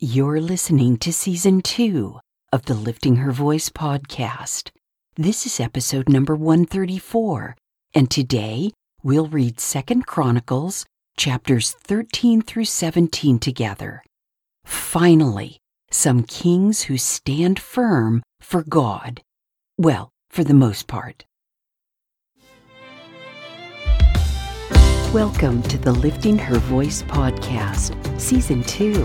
You're listening to season two of the Lifting Her Voice podcast. This is episode number 134, and today we'll read Second Chronicles chapters 13 through 17 together. Finally, some kings who stand firm for God. Well, for the most part. Welcome to the Lifting Her Voice podcast, season two.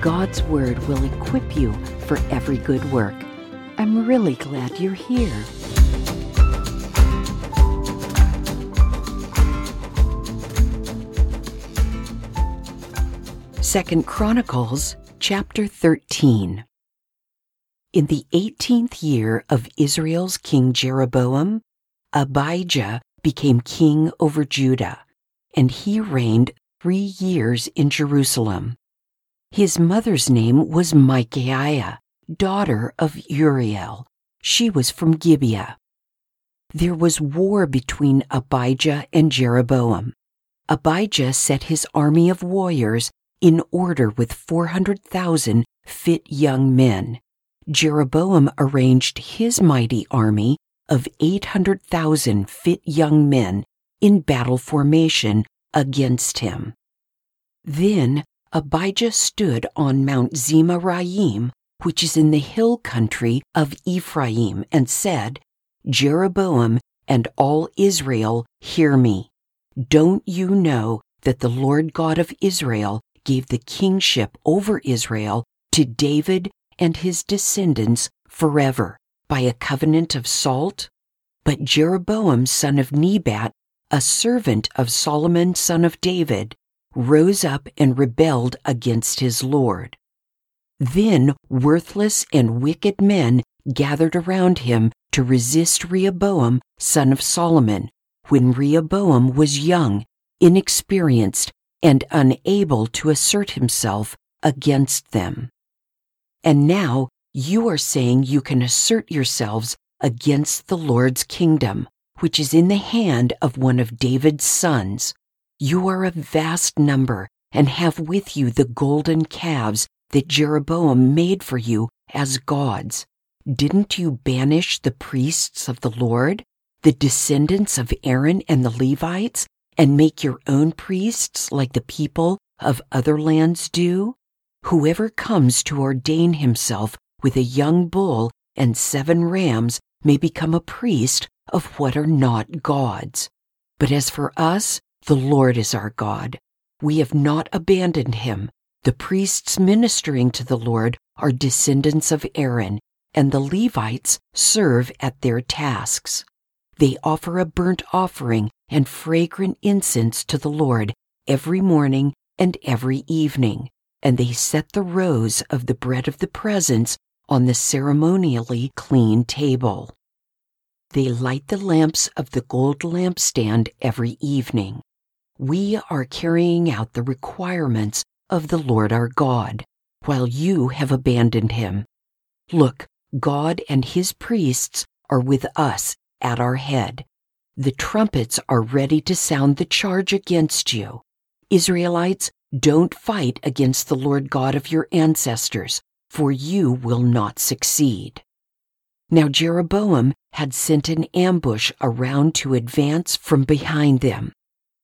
God's Word will equip you for every good work. I'm really glad you're here. Second Chronicles chapter 13. In the 18th year of Israel's king Jeroboam, Abijah became king over Judah, and he reigned three years in Jerusalem. His mother's name was Micaiah, daughter of Uriel. She was from Gibeah. There was war between Abijah and Jeroboam. Abijah set his army of warriors in order with 400,000 fit young men. Jeroboam arranged his mighty army of 800,000 fit young men in battle formation against him. Then Abijah stood on Mount Zemaraim, which is in the hill country of Ephraim, and said, Jeroboam and all Israel, hear me. Don't you know that the Lord God of Israel gave the kingship over Israel to David and his descendants forever by a covenant of salt? But Jeroboam son of Nebat, a servant of Solomon son of David, rose up and rebelled against his Lord. Then worthless and wicked men gathered around him to resist Rehoboam, son of Solomon, when Rehoboam was young, inexperienced, and unable to assert himself against them. And now you are saying you can assert yourselves against the Lord's kingdom, which is in the hand of one of David's sons. You are a vast number and have with you the golden calves that Jeroboam made for you as gods. Didn't you banish the priests of the Lord, the descendants of Aaron and the Levites, and make your own priests like the people of other lands do? Whoever comes to ordain himself with a young bull and seven rams may become a priest of what are not gods. But as for us, the Lord is our God. We have not abandoned him. The priests ministering to the Lord are descendants of Aaron, and the Levites serve at their tasks. They offer a burnt offering and fragrant incense to the Lord every morning and every evening, and they set the rows of the bread of the presence on the ceremonially clean table. They light the lamps of the gold lampstand every evening we are carrying out the requirements of the Lord our God, while you have abandoned him. Look, God and his priests are with us at our head. The trumpets are ready to sound the charge against you. Israelites, don't fight against the Lord God of your ancestors, for you will not succeed. Now Jeroboam had sent an ambush around to advance from behind them.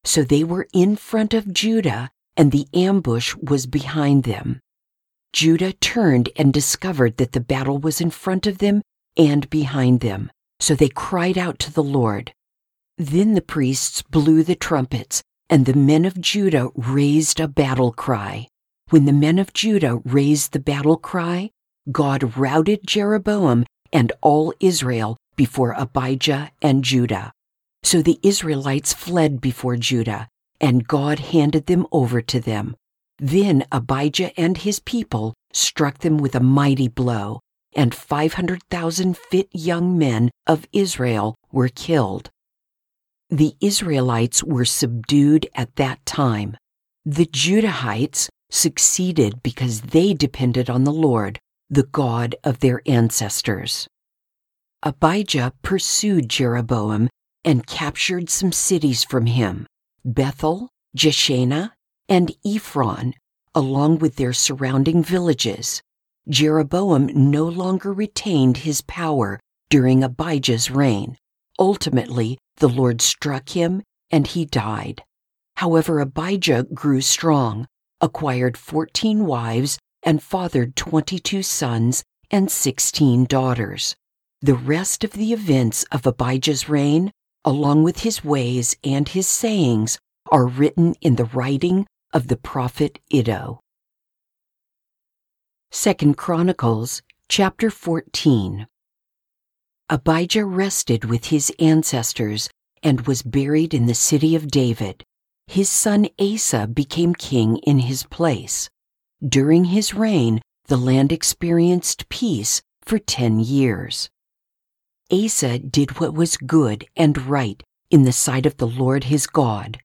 So they were in front of Judah, and the ambush was behind them. Judah turned and discovered that the battle was in front of them and behind them. So they cried out to the Lord. Then the priests blew the trumpets, and the men of Judah raised a battle cry. When the men of Judah raised the battle cry, God routed Jeroboam and all Israel before Abijah and Judah. So the Israelites fled before Judah, and God handed them over to them. Then Abijah and his people struck them with a mighty blow, and 500,000 fit young men of Israel were killed. The Israelites were subdued at that time. The Judahites succeeded because they depended on the Lord, the God of their ancestors. Abijah pursued Jeroboam and captured some cities from him Bethel, Jeshanah, and Ephron, along with their surrounding villages. Jeroboam no longer retained his power during Abijah's reign. Ultimately, the Lord struck him and he died. However, Abijah grew strong, acquired 14 wives, and fathered 22 sons and 16 daughters. The rest of the events of Abijah's reign, along with his ways and his sayings, are written in the writing of the prophet Iddo. Second Chronicles chapter 14 Abijah rested with his ancestors and was buried in the city of David. His son Asa became king in his place. During his reign, the land experienced peace for ten years. Asa did what was good and right in the sight of the Lord his God.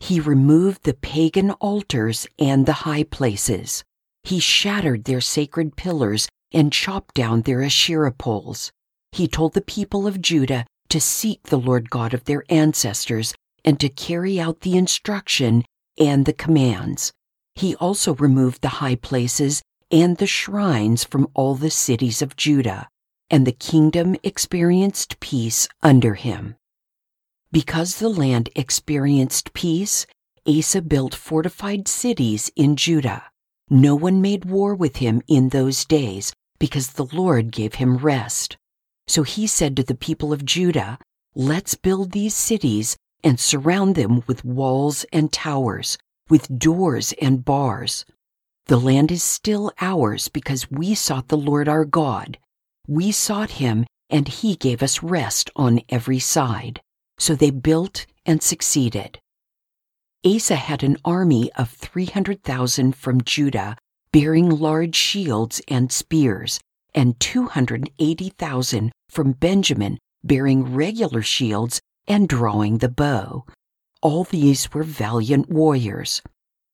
He removed the pagan altars and the high places. He shattered their sacred pillars and chopped down their Asherah poles. He told the people of Judah to seek the Lord God of their ancestors and to carry out the instruction and the commands. He also removed the high places and the shrines from all the cities of Judah, and the kingdom experienced peace under him. Because the land experienced peace, Asa built fortified cities in Judah. No one made war with him in those days because the Lord gave him rest. So he said to the people of Judah, Let's build these cities and surround them with walls and towers, with doors and bars. The land is still ours because we sought the Lord our God. We sought him, and he gave us rest on every side. So they built and succeeded. Asa had an army of 300,000 from Judah bearing large shields and spears, and 280,000 from Benjamin bearing regular shields and drawing the bow. All these were valiant warriors.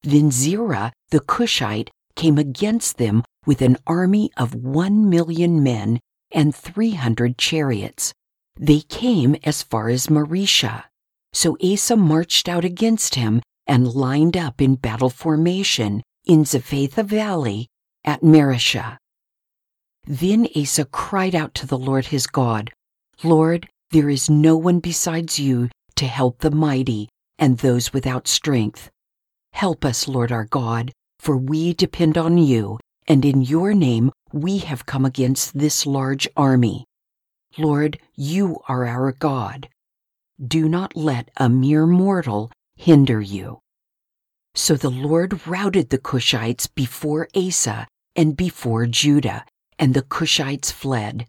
Then Zerah the Cushite came against them with an army of one million men and three hundred chariots. They came as far as Mareshah. So Asa marched out against him and lined up in battle formation in Zephathah Valley at Mareshah. Then Asa cried out to the Lord his God, Lord, there is no one besides you to help the mighty and those without strength. Help us, Lord our God, for we depend on you, and in your name we have come against this large army. Lord, you are our God. Do not let a mere mortal hinder you. So the Lord routed the Cushites before Asa and before Judah, and the Cushites fled.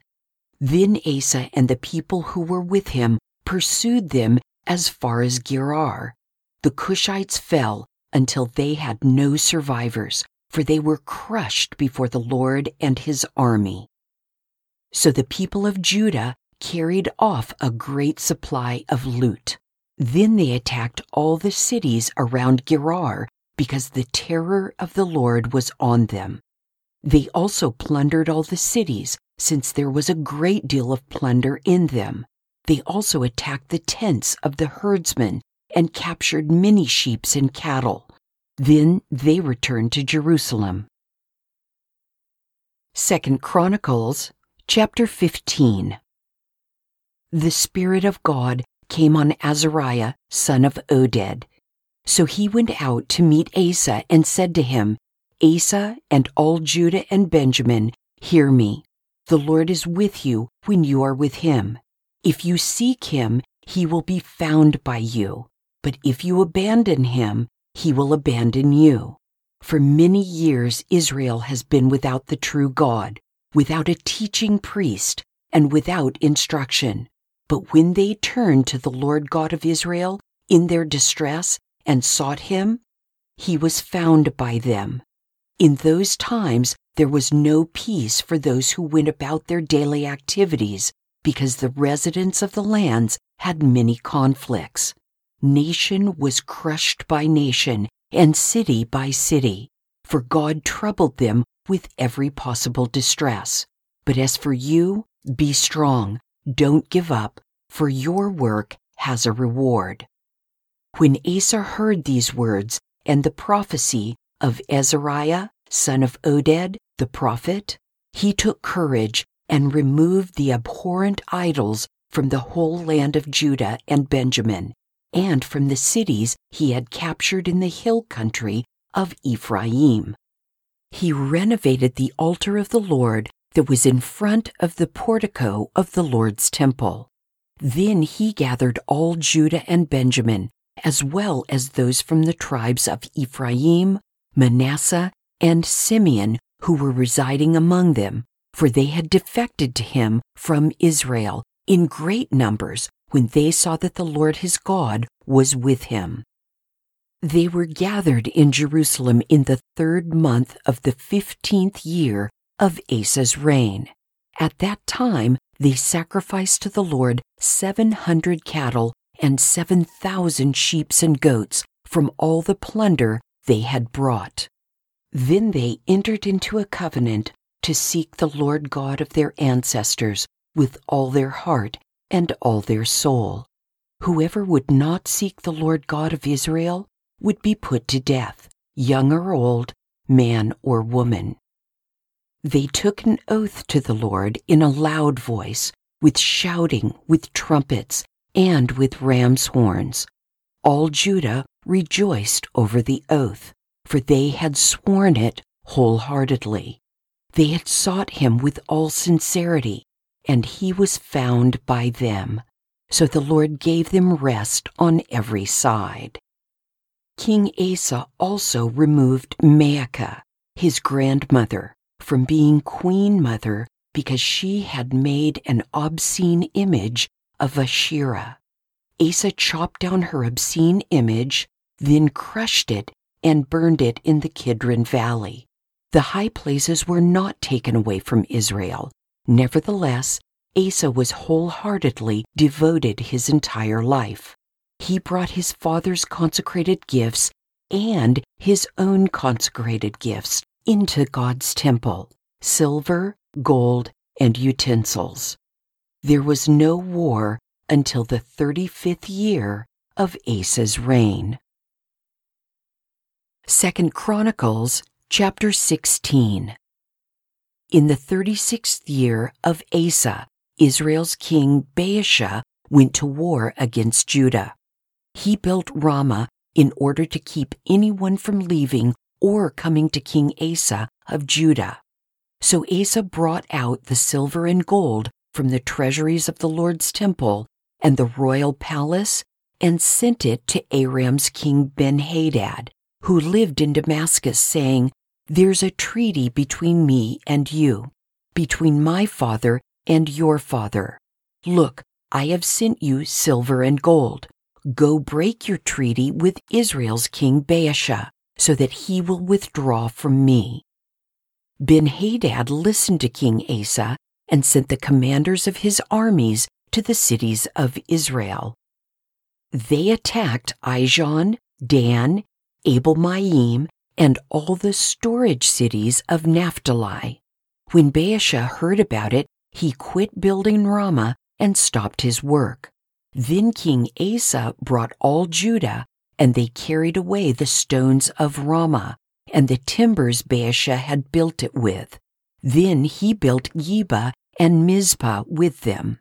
Then Asa and the people who were with him pursued them as far as Gerar. The Cushites fell until they had no survivors, for they were crushed before the Lord and his army. So the people of Judah carried off a great supply of loot. Then they attacked all the cities around Gerar because the terror of the Lord was on them. They also plundered all the cities, since there was a great deal of plunder in them. They also attacked the tents of the herdsmen and captured many sheep and cattle. Then they returned to Jerusalem. Second Chronicles chapter 15 The Spirit of God came on Azariah, son of Oded. So he went out to meet Asa and said to him, Asa and all Judah and Benjamin, hear me. The Lord is with you when you are with him. If you seek him, he will be found by you. But if you abandon him, he will abandon you. For many years Israel has been without the true God, without a teaching priest, and without instruction. But when they turned to the Lord God of Israel in their distress and sought him, he was found by them. In those times, there was no peace for those who went about their daily activities because the residents of the lands had many conflicts. Nation was crushed by nation and city by city, for God troubled them with every possible distress. But as for you, be strong, don't give up, for your work has a reward. When Asa heard these words and the prophecy of Azariah, son of Oded, the prophet, he took courage and removed the abhorrent idols from the whole land of Judah and Benjamin, and from the cities he had captured in the hill country of Ephraim. He renovated the altar of the Lord that was in front of the portico of the Lord's temple. Then he gathered all Judah and Benjamin, as well as those from the tribes of Ephraim, Manasseh, and Simeon who were residing among them, for they had defected to him from Israel in great numbers when they saw that the Lord his God was with him. They were gathered in Jerusalem in the third month of the fifteenth year of Asa's reign. At that time, they sacrificed to the Lord seven hundred cattle and seven thousand sheep and goats from all the plunder they had brought. Then they entered into a covenant to seek the Lord God of their ancestors with all their heart and all their soul. Whoever would not seek the Lord God of Israel would be put to death, young or old, man or woman. They took an oath to the Lord in a loud voice, with shouting, with trumpets, and with ram's horns. All Judah rejoiced over the oath for they had sworn it wholeheartedly. They had sought him with all sincerity, and he was found by them. So the Lord gave them rest on every side. King Asa also removed Maacah, his grandmother, from being queen mother because she had made an obscene image of Asherah. Asa chopped down her obscene image, then crushed it and burned it in the Kidron Valley. The high places were not taken away from Israel. Nevertheless, Asa was wholeheartedly devoted his entire life. He brought his father's consecrated gifts and his own consecrated gifts into God's temple silver, gold, and utensils. There was no war until the 35th year of Asa's reign. Second Chronicles chapter 16. In the 36th year of Asa, Israel's king Baasha went to war against Judah. He built Ramah in order to keep anyone from leaving or coming to King Asa of Judah. So Asa brought out the silver and gold from the treasuries of the Lord's temple and the royal palace and sent it to Aram's king Benhadad who lived in Damascus, saying, There's a treaty between me and you, between my father and your father. Look, I have sent you silver and gold. Go break your treaty with Israel's king Baasha, so that he will withdraw from me. Benhadad listened to King Asa and sent the commanders of his armies to the cities of Israel. They attacked Ijon, Dan, Abel Maim, and all the storage cities of Naphtali. When Baasha heard about it, he quit building Ramah and stopped his work. Then King Asa brought all Judah, and they carried away the stones of Ramah and the timbers Baasha had built it with. Then he built Geba and Mizpah with them.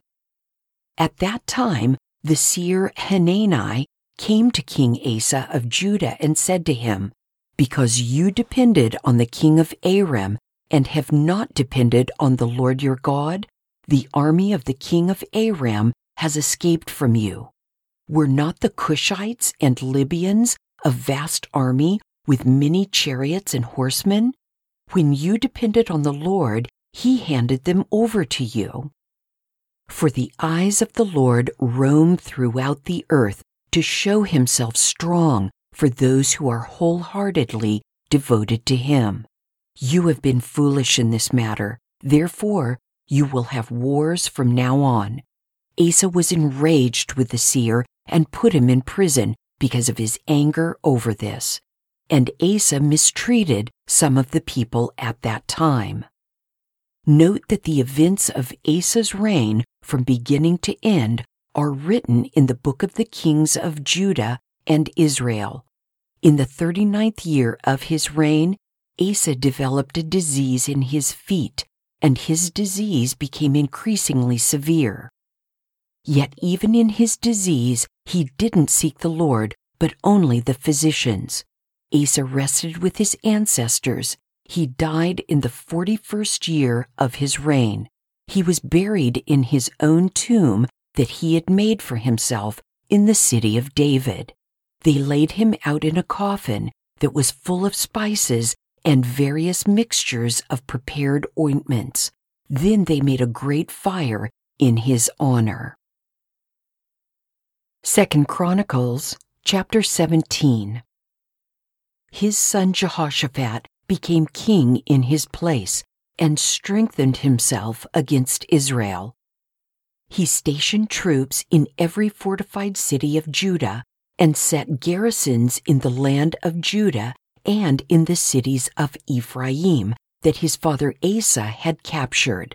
At that time, the seer Hanani came to King Asa of Judah and said to him, Because you depended on the king of Aram and have not depended on the Lord your God, the army of the king of Aram has escaped from you. Were not the Cushites and Libyans a vast army with many chariots and horsemen? When you depended on the Lord, he handed them over to you. For the eyes of the Lord roam throughout the earth to show himself strong for those who are wholeheartedly devoted to him. You have been foolish in this matter. Therefore, you will have wars from now on. Asa was enraged with the seer and put him in prison because of his anger over this. And Asa mistreated some of the people at that time. Note that the events of Asa's reign from beginning to end are written in the book of the kings of Judah and Israel. In the 39th year of his reign, Asa developed a disease in his feet, and his disease became increasingly severe. Yet even in his disease, he didn't seek the Lord, but only the physicians. Asa rested with his ancestors. He died in the 41st year of his reign. He was buried in his own tomb that he had made for himself in the city of David. They laid him out in a coffin that was full of spices and various mixtures of prepared ointments. Then they made a great fire in his honor. Second Chronicles chapter 17 His son Jehoshaphat became king in his place and strengthened himself against Israel. He stationed troops in every fortified city of Judah and set garrisons in the land of Judah and in the cities of Ephraim that his father Asa had captured.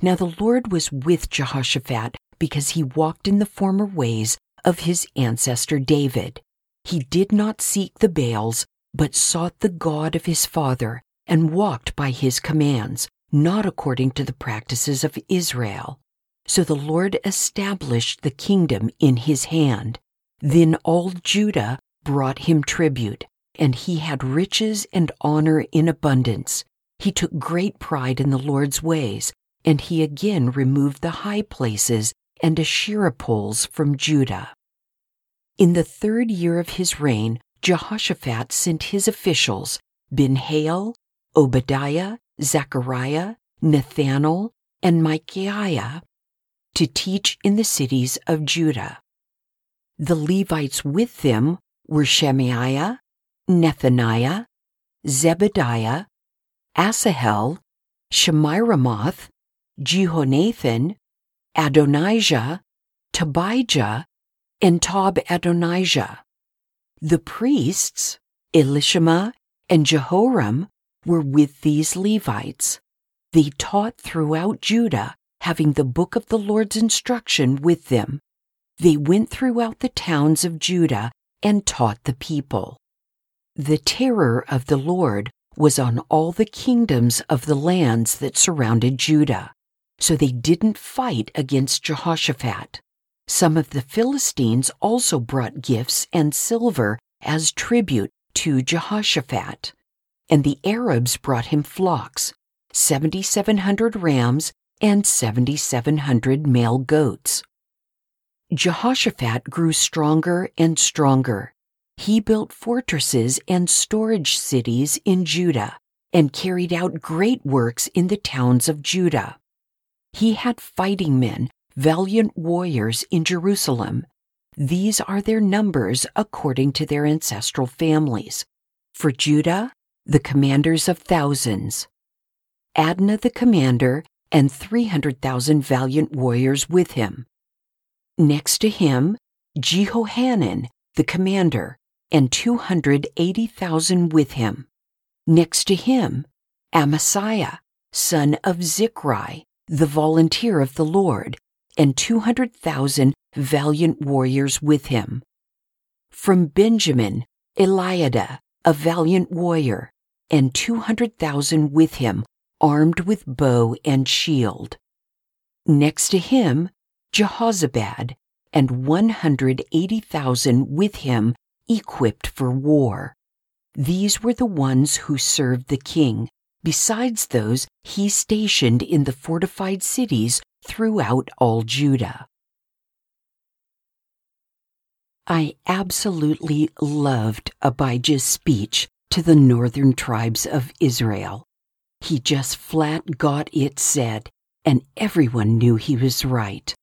Now the Lord was with Jehoshaphat because he walked in the former ways of his ancestor David. He did not seek the Baals, but sought the God of his father and walked by his commands, not according to the practices of Israel. So the Lord established the kingdom in his hand. Then all Judah brought him tribute, and he had riches and honor in abundance. He took great pride in the Lord's ways, and he again removed the high places and Asherah poles from Judah. In the third year of his reign, Jehoshaphat sent his officials, Ben-Hail, Obadiah, Zechariah, Nathanael, and Micaiah, to teach in the cities of Judah. The Levites with them were Shemaiah, Nethaniah, Zebadiah, Asahel, Shemiramoth, Jehonathan, Adonijah, Tobijah, and Tob Adonijah. The priests, Elishama and Jehoram, were with these Levites. They taught throughout Judah having the book of the Lord's instruction with them. They went throughout the towns of Judah and taught the people. The terror of the Lord was on all the kingdoms of the lands that surrounded Judah, so they didn't fight against Jehoshaphat. Some of the Philistines also brought gifts and silver as tribute to Jehoshaphat, and the Arabs brought him flocks, 7,700 rams and 7,700 male goats. Jehoshaphat grew stronger and stronger. He built fortresses and storage cities in Judah and carried out great works in the towns of Judah. He had fighting men, valiant warriors in Jerusalem. These are their numbers according to their ancestral families. For Judah, the commanders of thousands. Adnah the commander and 300,000 valiant warriors with him. Next to him, Jehohanan, the commander, and 280,000 with him. Next to him, Amasiah, son of Zichri, the volunteer of the Lord, and 200,000 valiant warriors with him. From Benjamin, Eliada, a valiant warrior, and 200,000 with him armed with bow and shield. Next to him, Jehozabad, and 180,000 with him equipped for war. These were the ones who served the king, besides those he stationed in the fortified cities throughout all Judah. I absolutely loved Abijah's speech to the northern tribes of Israel. He just flat got it said, and everyone knew he was right.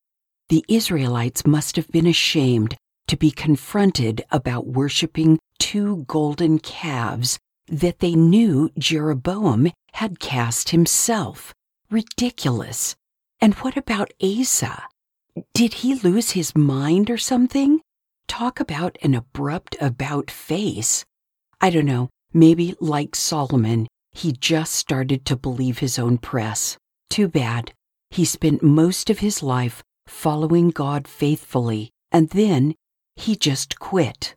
The Israelites must have been ashamed to be confronted about worshiping two golden calves that they knew Jeroboam had cast himself. Ridiculous. And what about Asa? Did he lose his mind or something? Talk about an abrupt about face. I don't know, maybe like Solomon, he just started to believe his own press. Too bad. He spent most of his life following God faithfully, and then he just quit.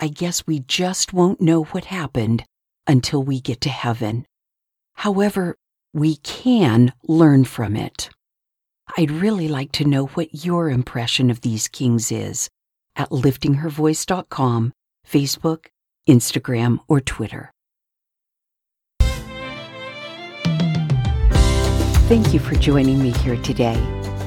I guess we just won't know what happened until we get to heaven. However, we can learn from it. I'd really like to know what your impression of these kings is at liftinghervoice.com, Facebook, Instagram, or Twitter. Thank you for joining me here today.